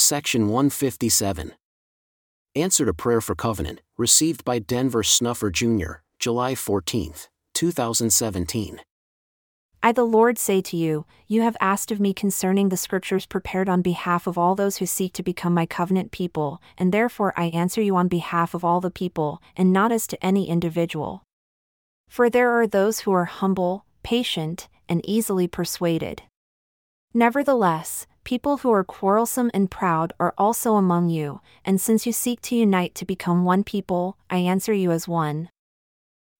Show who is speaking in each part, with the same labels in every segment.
Speaker 1: Section 157. Answer to Prayer for Covenant, received by Denver Snuffer Jr., July 14, 2017.
Speaker 2: I, the Lord, say to you, You have asked of me concerning the scriptures prepared on behalf of all those who seek to become my covenant people, and therefore I answer you on behalf of all the people, and not as to any individual. For there are those who are humble, patient, and easily persuaded. Nevertheless, people who are quarrelsome and proud are also among you, and since you seek to unite to become one people, I answer you as one.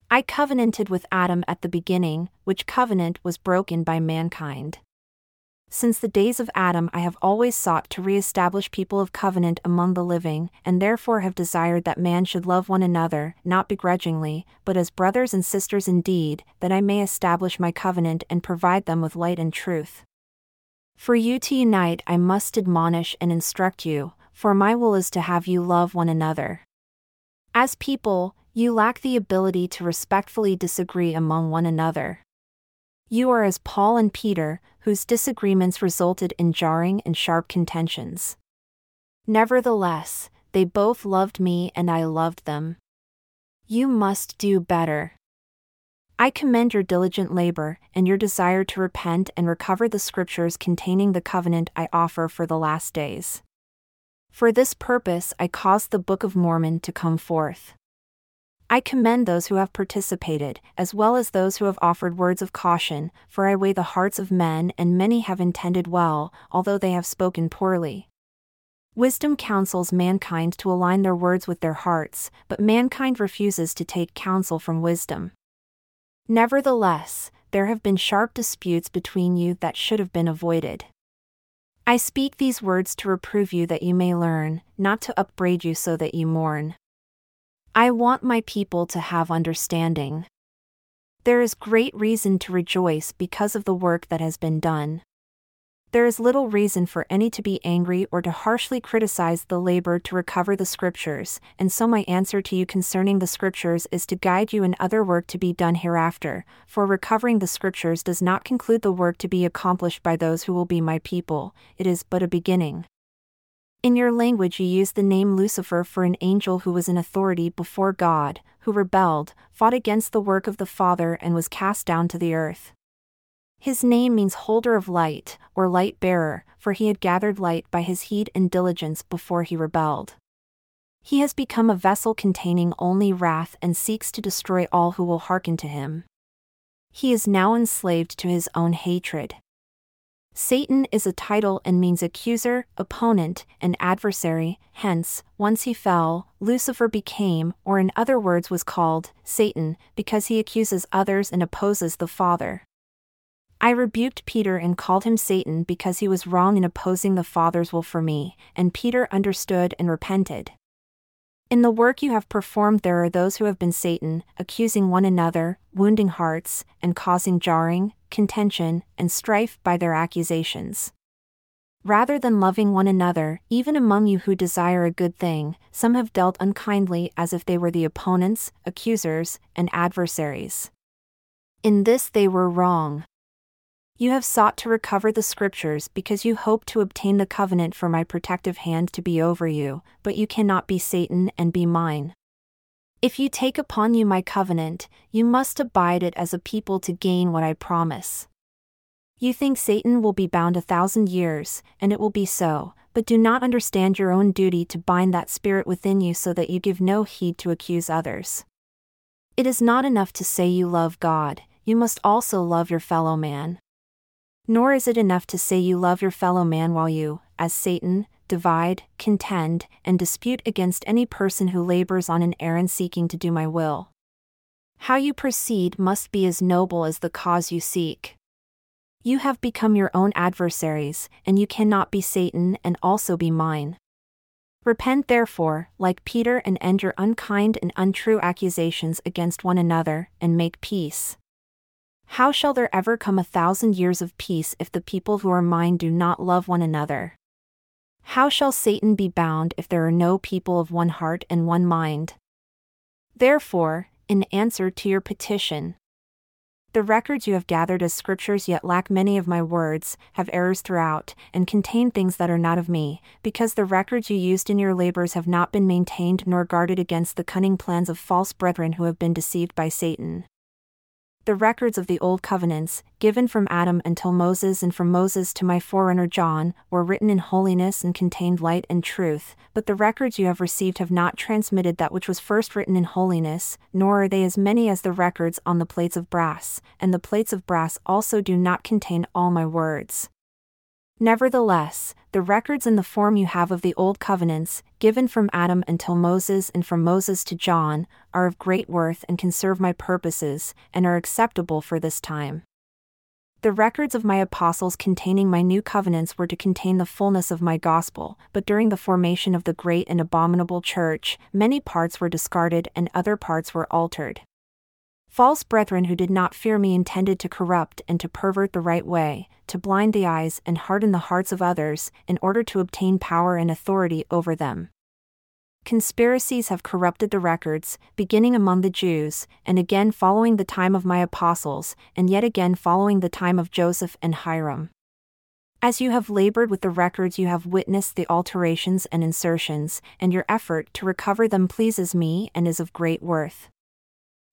Speaker 2: I covenanted with Adam at the beginning, which covenant was broken by mankind. Since the days of Adam, I have always sought to re establish people of covenant among the living, and therefore have desired that man should love one another, not begrudgingly, but as brothers and sisters indeed, that I may establish my covenant and provide them with light and truth. For you to unite, I must admonish and instruct you, for my will is to have you love one another. As people, you lack the ability to respectfully disagree among one another. You are as Paul and Peter, whose disagreements resulted in jarring and sharp contentions. Nevertheless, they both loved me and I loved them. You must do better. I commend your diligent labor and your desire to repent and recover the scriptures containing the covenant I offer for the last days. For this purpose, I caused the Book of Mormon to come forth. I commend those who have participated, as well as those who have offered words of caution, for I weigh the hearts of men, and many have intended well, although they have spoken poorly. Wisdom counsels mankind to align their words with their hearts, but mankind refuses to take counsel from wisdom. Nevertheless, there have been sharp disputes between you that should have been avoided. I speak these words to reprove you that you may learn, not to upbraid you so that you mourn. I want my people to have understanding. There is great reason to rejoice because of the work that has been done. There is little reason for any to be angry or to harshly criticize the labor to recover the Scriptures, and so my answer to you concerning the Scriptures is to guide you in other work to be done hereafter, for recovering the Scriptures does not conclude the work to be accomplished by those who will be my people, it is but a beginning. In your language, you use the name Lucifer for an angel who was in authority before God, who rebelled, fought against the work of the Father, and was cast down to the earth. His name means holder of light, or light bearer, for he had gathered light by his heed and diligence before he rebelled. He has become a vessel containing only wrath and seeks to destroy all who will hearken to him. He is now enslaved to his own hatred. Satan is a title and means accuser, opponent, and adversary, hence, once he fell, Lucifer became, or in other words was called, Satan, because he accuses others and opposes the Father. I rebuked Peter and called him Satan because he was wrong in opposing the Father's will for me, and Peter understood and repented. In the work you have performed, there are those who have been Satan, accusing one another, wounding hearts, and causing jarring, contention, and strife by their accusations. Rather than loving one another, even among you who desire a good thing, some have dealt unkindly as if they were the opponents, accusers, and adversaries. In this they were wrong. You have sought to recover the scriptures because you hope to obtain the covenant for my protective hand to be over you, but you cannot be Satan and be mine. If you take upon you my covenant, you must abide it as a people to gain what I promise. You think Satan will be bound a thousand years, and it will be so, but do not understand your own duty to bind that spirit within you so that you give no heed to accuse others. It is not enough to say you love God, you must also love your fellow man. Nor is it enough to say you love your fellow man while you, as Satan, divide, contend, and dispute against any person who labors on an errand seeking to do my will. How you proceed must be as noble as the cause you seek. You have become your own adversaries, and you cannot be Satan and also be mine. Repent therefore, like Peter, and end your unkind and untrue accusations against one another, and make peace. How shall there ever come a thousand years of peace if the people who are mine do not love one another? How shall Satan be bound if there are no people of one heart and one mind? Therefore, in answer to your petition, The records you have gathered as scriptures yet lack many of my words, have errors throughout, and contain things that are not of me, because the records you used in your labors have not been maintained nor guarded against the cunning plans of false brethren who have been deceived by Satan. The records of the Old Covenants, given from Adam until Moses and from Moses to my forerunner John, were written in holiness and contained light and truth, but the records you have received have not transmitted that which was first written in holiness, nor are they as many as the records on the plates of brass, and the plates of brass also do not contain all my words. Nevertheless, the records in the form you have of the Old Covenants, given from Adam until Moses and from Moses to John, are of great worth and can serve my purposes, and are acceptable for this time. The records of my apostles containing my new covenants were to contain the fullness of my gospel, but during the formation of the great and abominable church, many parts were discarded and other parts were altered. False brethren who did not fear me intended to corrupt and to pervert the right way, to blind the eyes and harden the hearts of others, in order to obtain power and authority over them. Conspiracies have corrupted the records, beginning among the Jews, and again following the time of my apostles, and yet again following the time of Joseph and Hyrum. As you have labored with the records, you have witnessed the alterations and insertions, and your effort to recover them pleases me and is of great worth.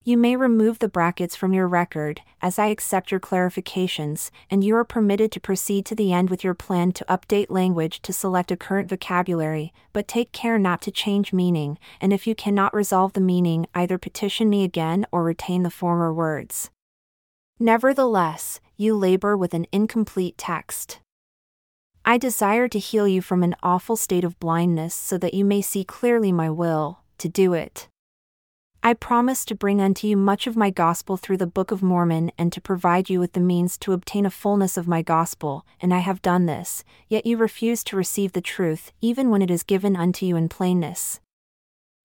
Speaker 2: You may remove the brackets from your record, as I accept your clarifications, and you are permitted to proceed to the end with your plan to update language to select a current vocabulary, but take care not to change meaning, and if you cannot resolve the meaning, either petition me again or retain the former words. Nevertheless, you labor with an incomplete text. I desire to heal you from an awful state of blindness so that you may see clearly my will, to do it. I promise to bring unto you much of my gospel through the Book of Mormon and to provide you with the means to obtain a fullness of my gospel, and I have done this, yet you refuse to receive the truth, even when it is given unto you in plainness.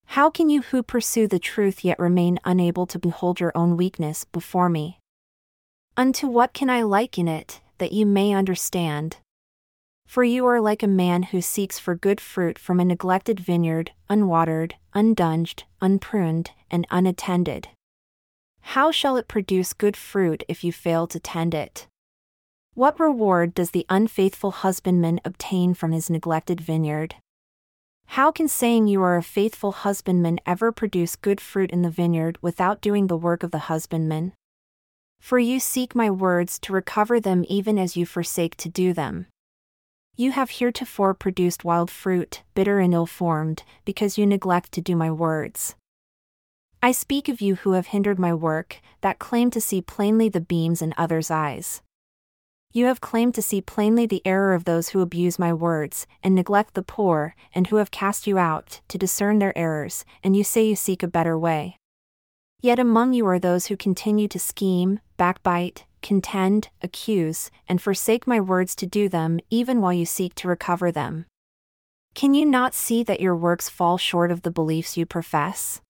Speaker 2: How can you who pursue the truth yet remain unable to behold your own weakness before me? Unto what can I liken it, that you may understand? For you are like a man who seeks for good fruit from a neglected vineyard, unwatered, undunged, unpruned, and unattended. How shall it produce good fruit if you fail to tend it? What reward does the unfaithful husbandman obtain from his neglected vineyard? How can saying you are a faithful husbandman ever produce good fruit in the vineyard without doing the work of the husbandman? For you seek my words to recover them even as you forsake to do them. You have heretofore produced wild fruit, bitter and ill formed, because you neglect to do my words. I speak of you who have hindered my work, that claim to see plainly the beams in others' eyes. You have claimed to see plainly the error of those who abuse my words, and neglect the poor, and who have cast you out, to discern their errors, and you say you seek a better way. Yet among you are those who continue to scheme, backbite, contend, accuse, and forsake my words to do them, even while you seek to recover them. Can you not see that your works fall short of the beliefs you profess?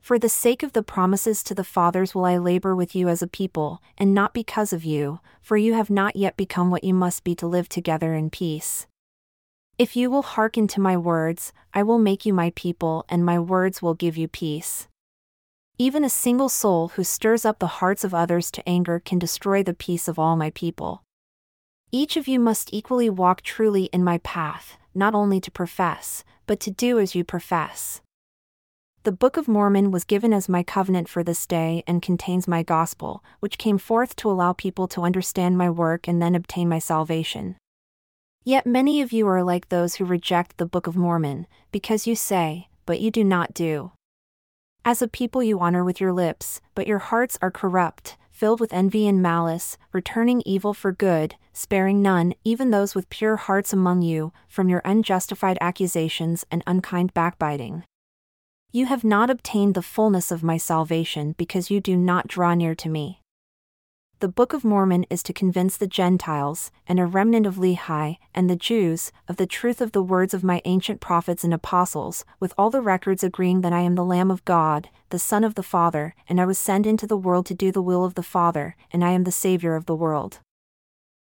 Speaker 2: For the sake of the promises to the fathers will I labor with you as a people, and not because of you, for you have not yet become what you must be to live together in peace. If you will hearken to my words, I will make you my people, and my words will give you peace. Even a single soul who stirs up the hearts of others to anger can destroy the peace of all my people. Each of you must equally walk truly in my path, not only to profess, but to do as you profess. The Book of Mormon was given as my covenant for this day and contains my gospel, which came forth to allow people to understand my work and then obtain my salvation. Yet many of you are like those who reject the Book of Mormon, because you say, but you do not do. As a people you honor with your lips, but your hearts are corrupt, filled with envy and malice, returning evil for good, sparing none, even those with pure hearts among you, from your unjustified accusations and unkind backbiting. You have not obtained the fullness of my salvation because you do not draw near to me the Book of Mormon is to convince the Gentiles, and a remnant of Lehi, and the Jews, of the truth of the words of my ancient prophets and apostles, with all the records agreeing that I am the Lamb of God, the Son of the Father, and I was sent into the world to do the will of the Father, and I am the Savior of the world.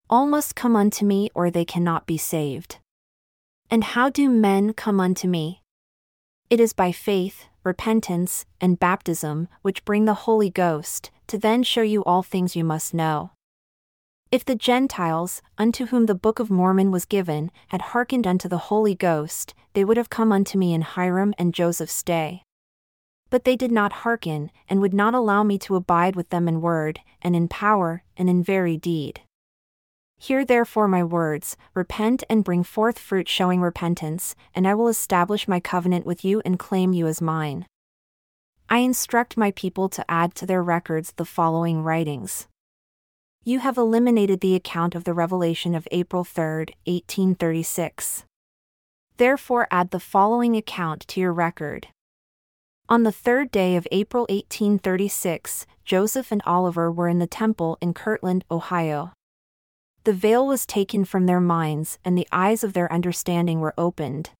Speaker 2: All must come unto me, or they cannot be saved. And how do men come unto me? It is by faith, repentance, and baptism, which bring the Holy Ghost, to then show you all things you must know. If the Gentiles, unto whom the Book of Mormon was given, had hearkened unto the Holy Ghost, they would have come unto me in Hyrum and Joseph's day. But they did not hearken, and would not allow me to abide with them in word, and in power, and in very deed. Hear therefore my words, repent and bring forth fruit showing repentance, and I will establish my covenant with you and claim you as mine. I instruct my people to add to their records the following writings. You have eliminated the account of the revelation of April 3, 1836. Therefore, add the following account to your record. On the third day of April 1836, Joseph and Oliver were in the temple in Kirtland, Ohio. The veil was taken from their minds, and the eyes of their understanding were opened.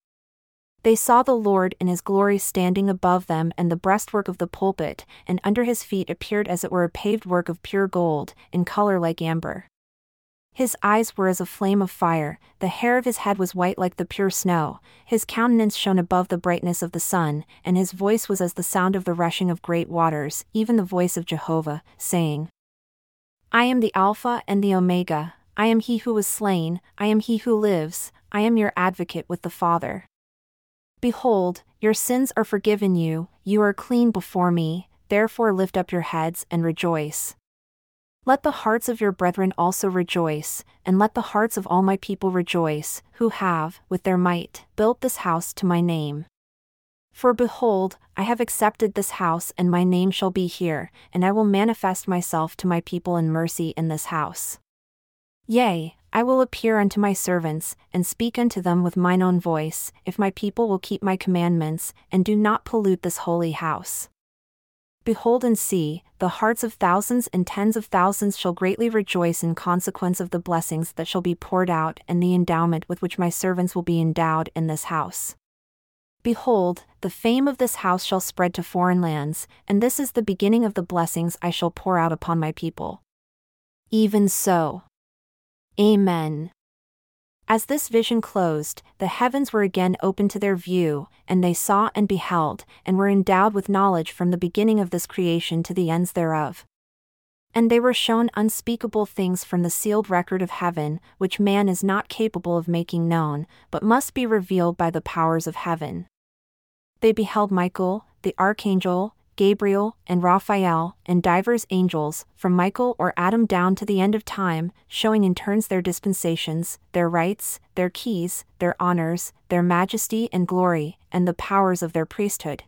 Speaker 2: They saw the Lord in his glory standing above them and the breastwork of the pulpit, and under his feet appeared as it were a paved work of pure gold, in color like amber. His eyes were as a flame of fire, the hair of his head was white like the pure snow, his countenance shone above the brightness of the sun, and his voice was as the sound of the rushing of great waters, even the voice of Jehovah, saying, I am the Alpha and the Omega, I am he who was slain, I am he who lives, I am your advocate with the Father. Behold, your sins are forgiven you, you are clean before me, therefore lift up your heads and rejoice. Let the hearts of your brethren also rejoice, and let the hearts of all my people rejoice, who have, with their might, built this house to my name. For behold, I have accepted this house, and my name shall be here, and I will manifest myself to my people in mercy in this house. Yea, I will appear unto my servants, and speak unto them with mine own voice, if my people will keep my commandments, and do not pollute this holy house. Behold and see, the hearts of thousands and tens of thousands shall greatly rejoice in consequence of the blessings that shall be poured out and the endowment with which my servants will be endowed in this house. Behold, the fame of this house shall spread to foreign lands, and this is the beginning of the blessings I shall pour out upon my people. Even so. Amen. As this vision closed, the heavens were again opened to their view, and they saw and beheld, and were endowed with knowledge from the beginning of this creation to the ends thereof. And they were shown unspeakable things from the sealed record of heaven, which man is not capable of making known, but must be revealed by the powers of heaven. They beheld Michael, the archangel, Gabriel, and Raphael, and divers angels, from Michael or Adam down to the end of time, showing in turns their dispensations, their rights, their keys, their honors, their majesty and glory, and the powers of their priesthood.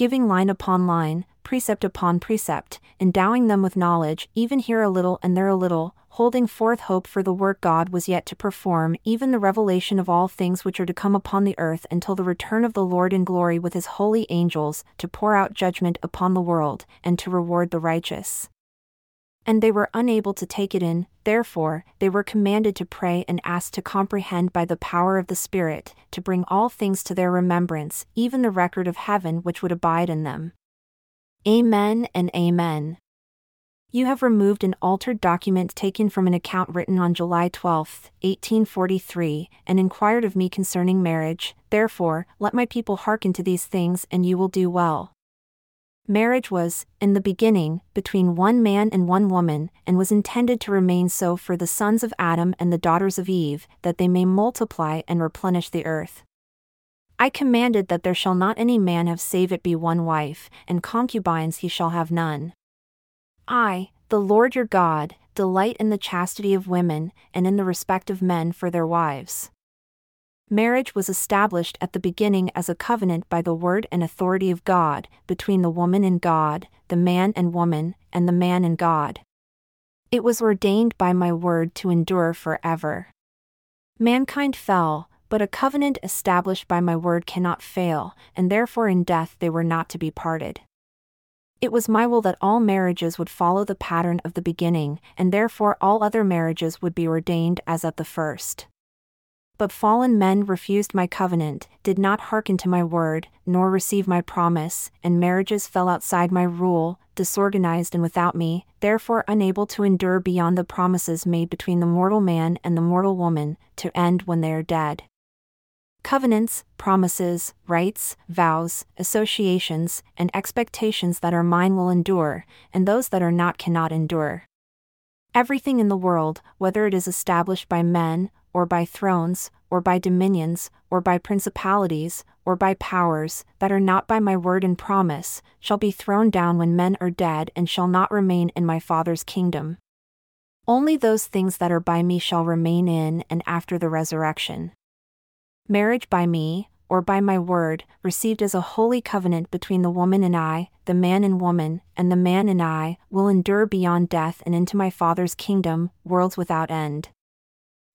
Speaker 2: Giving line upon line, precept upon precept, endowing them with knowledge, even here a little and there a little, holding forth hope for the work God was yet to perform, even the revelation of all things which are to come upon the earth until the return of the Lord in glory with his holy angels, to pour out judgment upon the world, and to reward the righteous. And they were unable to take it in, therefore, they were commanded to pray and asked to comprehend by the power of the Spirit, to bring all things to their remembrance, even the record of heaven which would abide in them. Amen and Amen. You have removed an altered document taken from an account written on July 12, 1843, and inquired of me concerning marriage, therefore, let my people hearken to these things and you will do well. Marriage was, in the beginning, between one man and one woman, and was intended to remain so for the sons of Adam and the daughters of Eve, that they may multiply and replenish the earth. I commanded that there shall not any man have save it be one wife, and concubines he shall have none. I, the Lord your God, delight in the chastity of women, and in the respect of men for their wives. Marriage was established at the beginning as a covenant by the word and authority of God, between the woman and God, the man and woman, and the man and God. It was ordained by my word to endure forever. Mankind fell, but a covenant established by my word cannot fail, and therefore in death they were not to be parted. It was my will that all marriages would follow the pattern of the beginning, and therefore all other marriages would be ordained as at the first. But fallen men refused my covenant, did not hearken to my word, nor receive my promise, and marriages fell outside my rule, disorganized and without me, therefore unable to endure beyond the promises made between the mortal man and the mortal woman, to end when they are dead. Covenants, promises, rights, vows, associations, and expectations that are mine will endure, and those that are not cannot endure. Everything in the world, whether it is established by men, or by thrones, or by dominions, or by principalities, or by powers, that are not by my word and promise, shall be thrown down when men are dead and shall not remain in my Father's kingdom. Only those things that are by me shall remain in and after the resurrection. Marriage by me, or by my word, received as a holy covenant between the woman and I, the man and woman, and the man and I, will endure beyond death and into my Father's kingdom, worlds without end.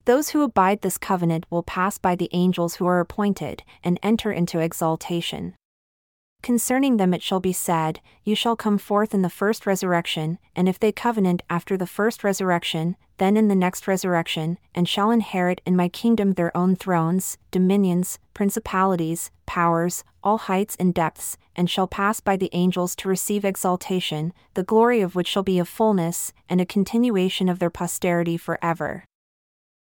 Speaker 2: Those who abide this covenant will pass by the angels who are appointed, and enter into exaltation. Concerning them it shall be said, You shall come forth in the first resurrection, and if they covenant after the first resurrection, then in the next resurrection, and shall inherit in my kingdom their own thrones, dominions, principalities, powers, all heights and depths, and shall pass by the angels to receive exaltation, the glory of which shall be a fullness, and a continuation of their posterity for ever.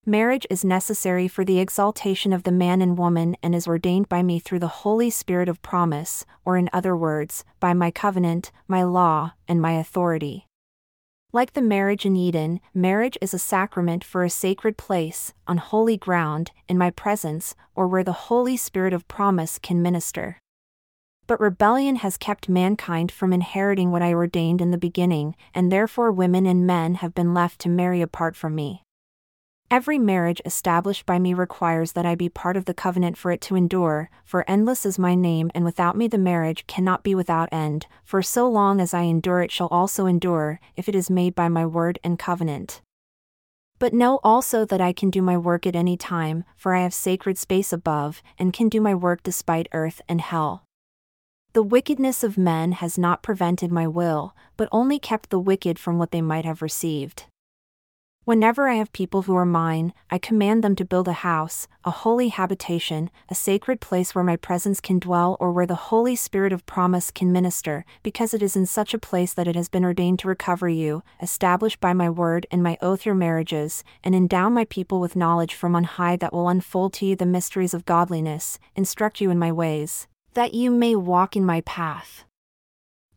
Speaker 2: Marriage is necessary for the exaltation of the man and woman and is ordained by me through the Holy Spirit of promise, or in other words, by my covenant, my law, and my authority. Like the marriage in Eden, marriage is a sacrament for a sacred place, on holy ground, in my presence, or where the Holy Spirit of promise can minister. But rebellion has kept mankind from inheriting what I ordained in the beginning, and therefore women and men have been left to marry apart from me. Every marriage established by me requires that I be part of the covenant for it to endure, for endless is my name, and without me the marriage cannot be without end, for so long as I endure it shall also endure, if it is made by my word and covenant. But know also that I can do my work at any time, for I have sacred space above, and can do my work despite earth and hell. The wickedness of men has not prevented my will, but only kept the wicked from what they might have received. Whenever I have people who are mine, I command them to build a house, a holy habitation, a sacred place where my presence can dwell or where the Holy Spirit of promise can minister, because it is in such a place that it has been ordained to recover you, establish by my word and my oath your marriages, and endow my people with knowledge from on high that will unfold to you the mysteries of godliness, instruct you in my ways, that you may walk in my path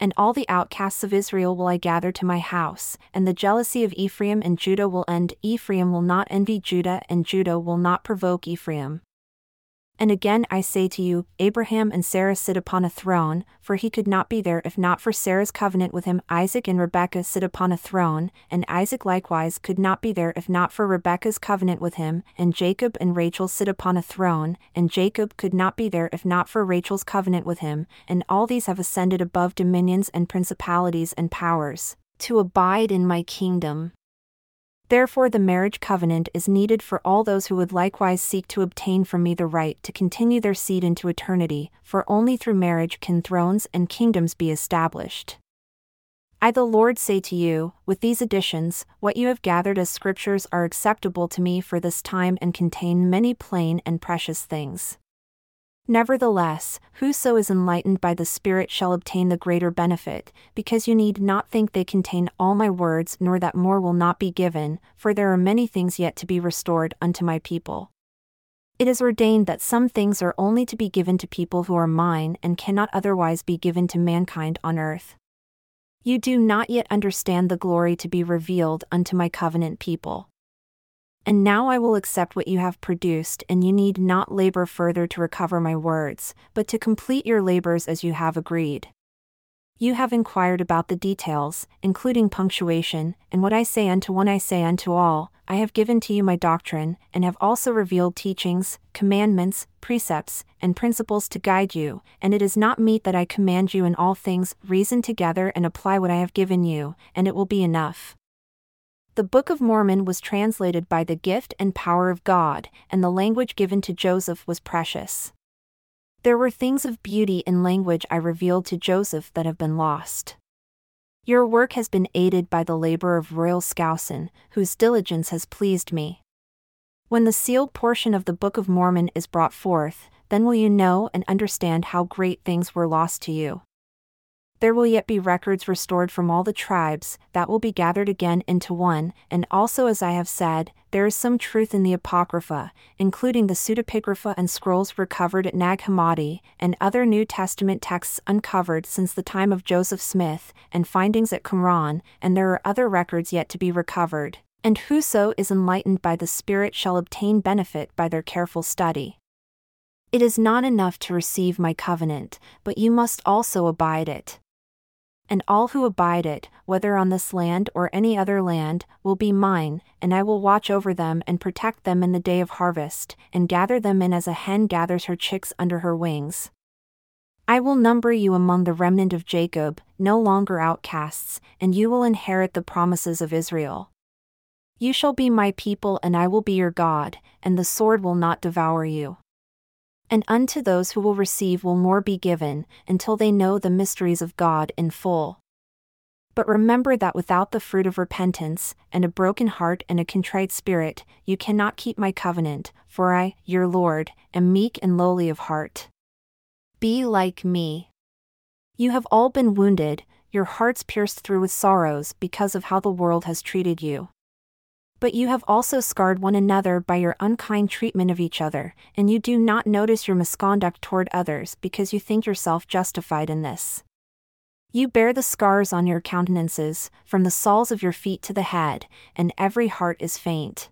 Speaker 2: and all the outcasts of Israel will I gather to my house, and the jealousy of Ephraim and Judah will end. Ephraim will not envy Judah, and Judah will not provoke Ephraim. And again I say to you, Abraham and Sarah sit upon a throne, for he could not be there if not for Sarah's covenant with him. Isaac and Rebekah sit upon a throne, and Isaac likewise could not be there if not for Rebekah's covenant with him. And Jacob and Rachel sit upon a throne, and Jacob could not be there if not for Rachel's covenant with him. And all these have ascended above dominions and principalities and powers, to abide in my kingdom. Therefore, the marriage covenant is needed for all those who would likewise seek to obtain from me the right to continue their seed into eternity, for only through marriage can thrones and kingdoms be established. I, the Lord, say to you, with these additions, what you have gathered as scriptures are acceptable to me for this time and contain many plain and precious things. Nevertheless, whoso is enlightened by the Spirit shall obtain the greater benefit, because you need not think they contain all my words, nor that more will not be given, for there are many things yet to be restored unto my people. It is ordained that some things are only to be given to people who are mine and cannot otherwise be given to mankind on earth. You do not yet understand the glory to be revealed unto my covenant people. And now I will accept what you have produced, and you need not labor further to recover my words, but to complete your labors as you have agreed. You have inquired about the details, including punctuation, and what I say unto one I say unto all, I have given to you my doctrine, and have also revealed teachings, commandments, precepts, and principles to guide you, and it is not meet that I command you in all things, reason together and apply what I have given you, and it will be enough. The Book of Mormon was translated by the gift and power of God, and the language given to Joseph was precious. There were things of beauty in language I revealed to Joseph that have been lost. Your work has been aided by the labor of Royal Skousen, whose diligence has pleased me. When the sealed portion of the Book of Mormon is brought forth, then will you know and understand how great things were lost to you. There will yet be records restored from all the tribes, that will be gathered again into one, and also as I have said, there is some truth in the Apocrypha, including the pseudepigrapha and scrolls recovered at Nag Hammadi, and other New Testament texts uncovered since the time of Joseph Smith, and findings at Qumran, and there are other records yet to be recovered, and whoso is enlightened by the Spirit shall obtain benefit by their careful study. It is not enough to receive my covenant, but you must also abide it and all who abide it, whether on this land or any other land, will be mine, and I will watch over them and protect them in the day of harvest, and gather them in as a hen gathers her chicks under her wings. I will number you among the remnant of Jacob, no longer outcasts, and you will inherit the promises of Israel. You shall be my people, and I will be your God, and the sword will not devour you and unto those who will receive will more be given, until they know the mysteries of God in full. But remember that without the fruit of repentance, and a broken heart and a contrite spirit, you cannot keep my covenant, for I, your Lord, am meek and lowly of heart. Be like me. You have all been wounded, your hearts pierced through with sorrows because of how the world has treated you. But you have also scarred one another by your unkind treatment of each other, and you do not notice your misconduct toward others because you think yourself justified in this. You bear the scars on your countenances, from the soles of your feet to the head, and every heart is faint.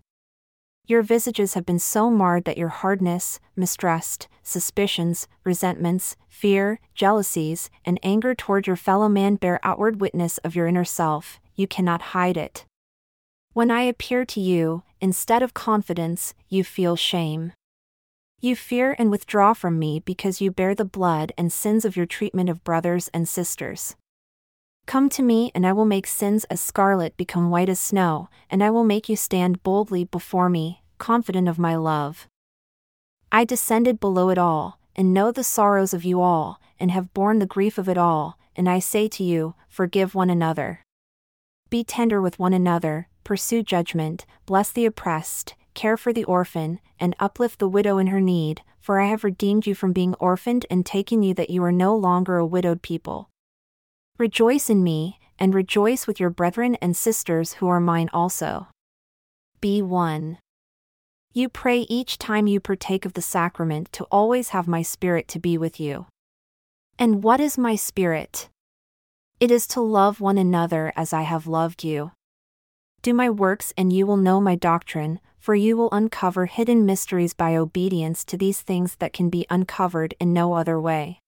Speaker 2: Your visages have been so marred that your hardness, mistrust, suspicions, resentments, fear, jealousies, and anger toward your fellow man bear outward witness of your inner self, you cannot hide it. When I appear to you, instead of confidence, you feel shame. You fear and withdraw from me because you bear the blood and sins of your treatment of brothers and sisters. Come to me, and I will make sins as scarlet become white as snow, and I will make you stand boldly before me, confident of my love. I descended below it all, and know the sorrows of you all, and have borne the grief of it all, and I say to you, Forgive one another. Be tender with one another, pursue judgment, bless the oppressed, care for the orphan, and uplift the widow in her need, for I have redeemed you from being orphaned and taken you that you are no longer a widowed people. Rejoice in me, and rejoice with your brethren and sisters who are mine also. Be one. You pray each time you partake of the sacrament to always have my spirit to be with you. And what is my spirit? It is to love one another as I have loved you. Do my works and you will know my doctrine, for you will uncover hidden mysteries by obedience to these things that can be uncovered in no other way.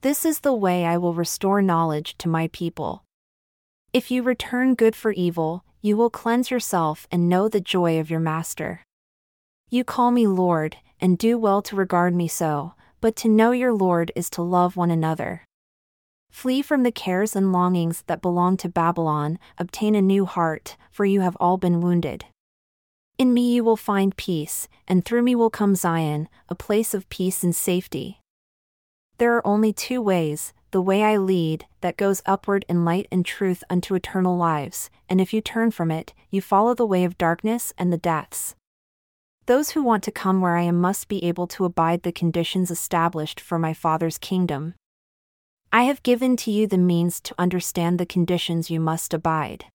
Speaker 2: This is the way I will restore knowledge to my people. If you return good for evil, you will cleanse yourself and know the joy of your Master. You call me Lord, and do well to regard me so, but to know your Lord is to love one another. Flee from the cares and longings that belong to Babylon, obtain a new heart, for you have all been wounded. In me you will find peace, and through me will come Zion, a place of peace and safety. There are only two ways the way I lead, that goes upward in light and truth unto eternal lives, and if you turn from it, you follow the way of darkness and the deaths. Those who want to come where I am must be able to abide the conditions established for my Father's kingdom, I have given to you the means to understand the conditions you must abide.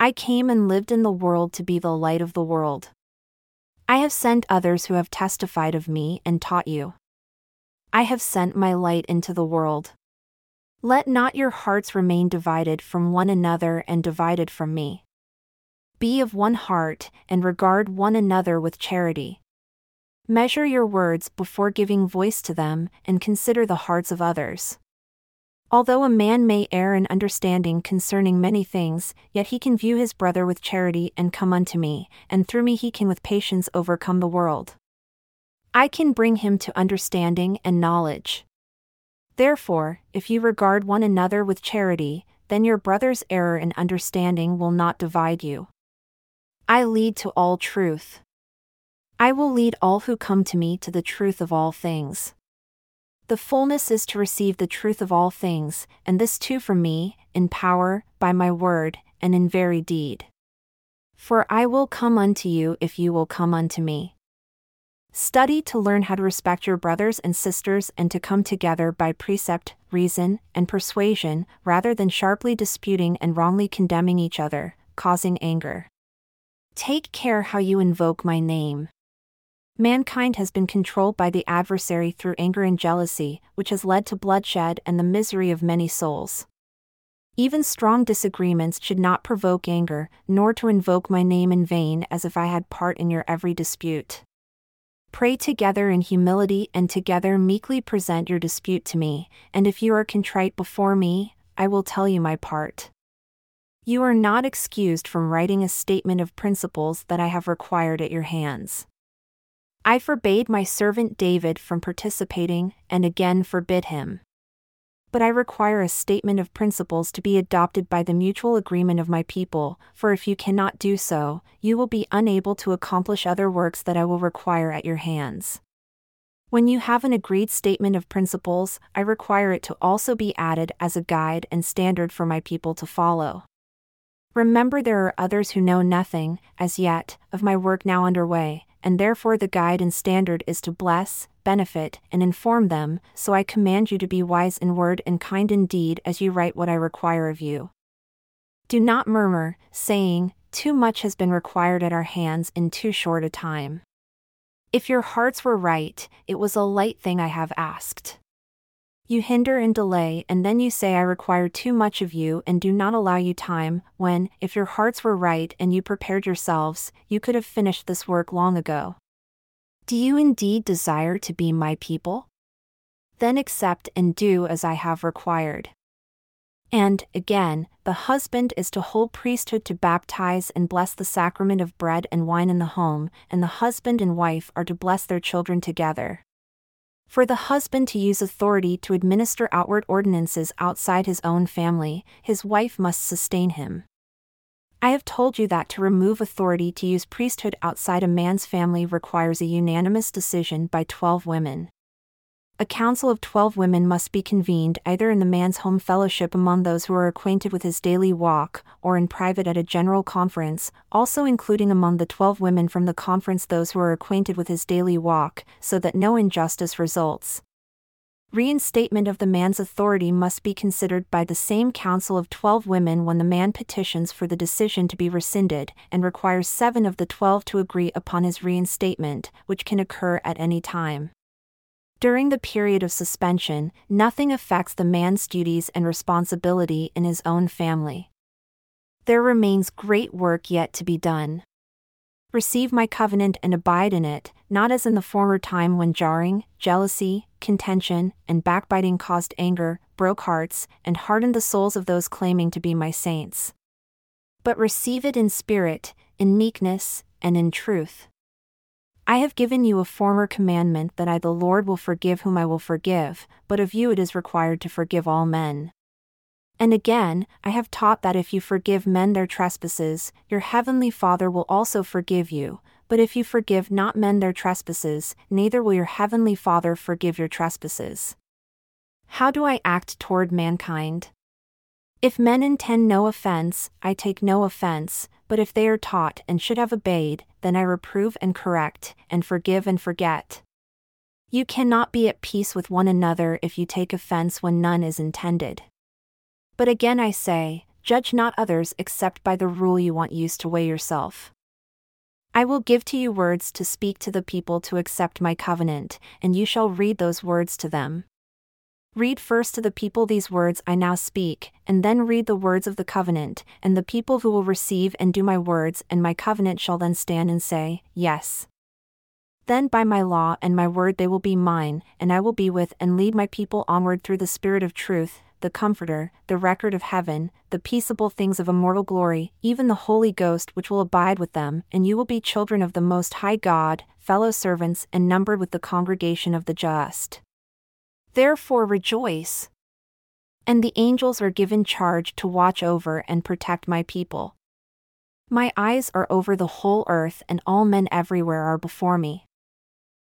Speaker 2: I came and lived in the world to be the light of the world. I have sent others who have testified of me and taught you. I have sent my light into the world. Let not your hearts remain divided from one another and divided from me. Be of one heart, and regard one another with charity. Measure your words before giving voice to them, and consider the hearts of others. Although a man may err in understanding concerning many things, yet he can view his brother with charity and come unto me, and through me he can with patience overcome the world. I can bring him to understanding and knowledge. Therefore, if you regard one another with charity, then your brother's error in understanding will not divide you. I lead to all truth. I will lead all who come to me to the truth of all things. The fullness is to receive the truth of all things, and this too from me, in power, by my word, and in very deed. For I will come unto you if you will come unto me. Study to learn how to respect your brothers and sisters and to come together by precept, reason, and persuasion, rather than sharply disputing and wrongly condemning each other, causing anger. Take care how you invoke my name. Mankind has been controlled by the adversary through anger and jealousy, which has led to bloodshed and the misery of many souls. Even strong disagreements should not provoke anger, nor to invoke my name in vain as if I had part in your every dispute. Pray together in humility and together meekly present your dispute to me, and if you are contrite before me, I will tell you my part. You are not excused from writing a statement of principles that I have required at your hands. I forbade my servant David from participating, and again forbid him but I require a statement of principles to be adopted by the mutual agreement of my people, for if you cannot do so, you will be unable to accomplish other works that I will require at your hands. When you have an agreed statement of principles, I require it to also be added as a guide and standard for my people to follow. Remember, there are others who know nothing, as yet, of my work now underway, and therefore the guide and standard is to bless, benefit, and inform them, so I command you to be wise in word and kind in deed as you write what I require of you. Do not murmur, saying, Too much has been required at our hands in too short a time. If your hearts were right, it was a light thing I have asked. You hinder and delay, and then you say I require too much of you and do not allow you time, when, if your hearts were right and you prepared yourselves, you could have finished this work long ago. Do you indeed desire to be my people? Then accept and do as I have required. And, again, the husband is to hold priesthood to baptize and bless the sacrament of bread and wine in the home, and the husband and wife are to bless their children together. For the husband to use authority to administer outward ordinances outside his own family, his wife must sustain him. I have told you that to remove authority to use priesthood outside a man's family requires a unanimous decision by 12 women. A council of 12 women must be convened either in the man's home fellowship among those who are acquainted with his daily walk, or in private at a general conference, also including among the 12 women from the conference those who are acquainted with his daily walk, so that no injustice results. Reinstatement of the man's authority must be considered by the same council of 12 women when the man petitions for the decision to be rescinded, and requires seven of the 12 to agree upon his reinstatement, which can occur at any time. During the period of suspension, nothing affects the man's duties and responsibility in his own family. There remains great work yet to be done receive my covenant and abide in it, not as in the former time when jarring, jealousy, contention, and backbiting caused anger, broke hearts, and hardened the souls of those claiming to be my saints. But receive it in spirit, in meekness, and in truth. I have given you a former commandment that I, the Lord, will forgive whom I will forgive, but of you it is required to forgive all men. And again, I have taught that if you forgive men their trespasses, your heavenly Father will also forgive you, but if you forgive not men their trespasses, neither will your heavenly Father forgive your trespasses. How do I act toward mankind? If men intend no offense, I take no offense, but if they are taught and should have obeyed, then I reprove and correct, and forgive and forget. You cannot be at peace with one another if you take offense when none is intended. But again I say, judge not others except by the rule you want used to weigh yourself. I will give to you words to speak to the people to accept my covenant, and you shall read those words to them. Read first to the people these words I now speak, and then read the words of the covenant, and the people who will receive and do my words and my covenant shall then stand and say, Yes. Then by my law and my word they will be mine, and I will be with and lead my people onward through the Spirit of truth, the Comforter, the record of heaven, the peaceable things of immortal glory, even the Holy Ghost which will abide with them, and you will be children of the Most High God, fellow servants, and numbered with the congregation of the just. Therefore rejoice. And the angels are given charge to watch over and protect my people. My eyes are over the whole earth, and all men everywhere are before me.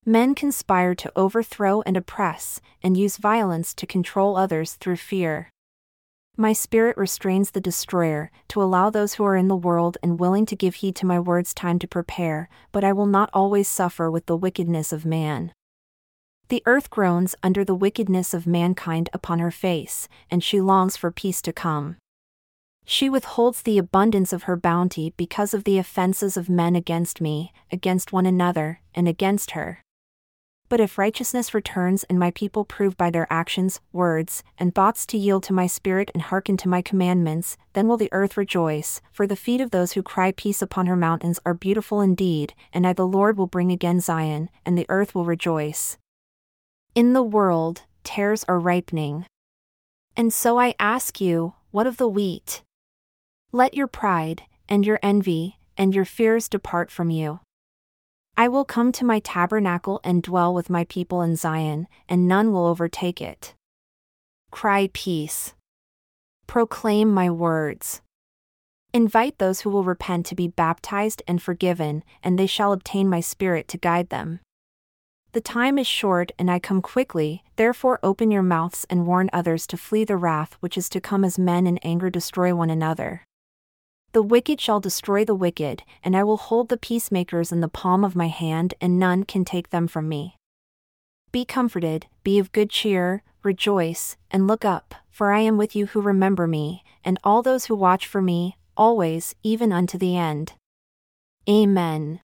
Speaker 2: Men conspire to overthrow and oppress, and use violence to control others through fear. My spirit restrains the destroyer, to allow those who are in the world and willing to give heed to my words time to prepare, but I will not always suffer with the wickedness of man. The earth groans under the wickedness of mankind upon her face, and she longs for peace to come. She withholds the abundance of her bounty because of the offenses of men against me, against one another, and against her. But if righteousness returns and my people prove by their actions, words, and thoughts to yield to my spirit and hearken to my commandments, then will the earth rejoice, for the feet of those who cry peace upon her mountains are beautiful indeed, and I the Lord will bring again Zion, and the earth will rejoice. In the world, tares are ripening. And so I ask you, what of the wheat? Let your pride, and your envy, and your fears depart from you. I will come to my tabernacle and dwell with my people in Zion, and none will overtake it. Cry peace. Proclaim my words. Invite those who will repent to be baptized and forgiven, and they shall obtain my spirit to guide them. The time is short and I come quickly, therefore open your mouths and warn others to flee the wrath which is to come as men in anger destroy one another. The wicked shall destroy the wicked, and I will hold the peacemakers in the palm of my hand, and none can take them from me. Be comforted, be of good cheer, rejoice, and look up, for I am with you who remember me, and all those who watch for me, always, even unto the end. Amen.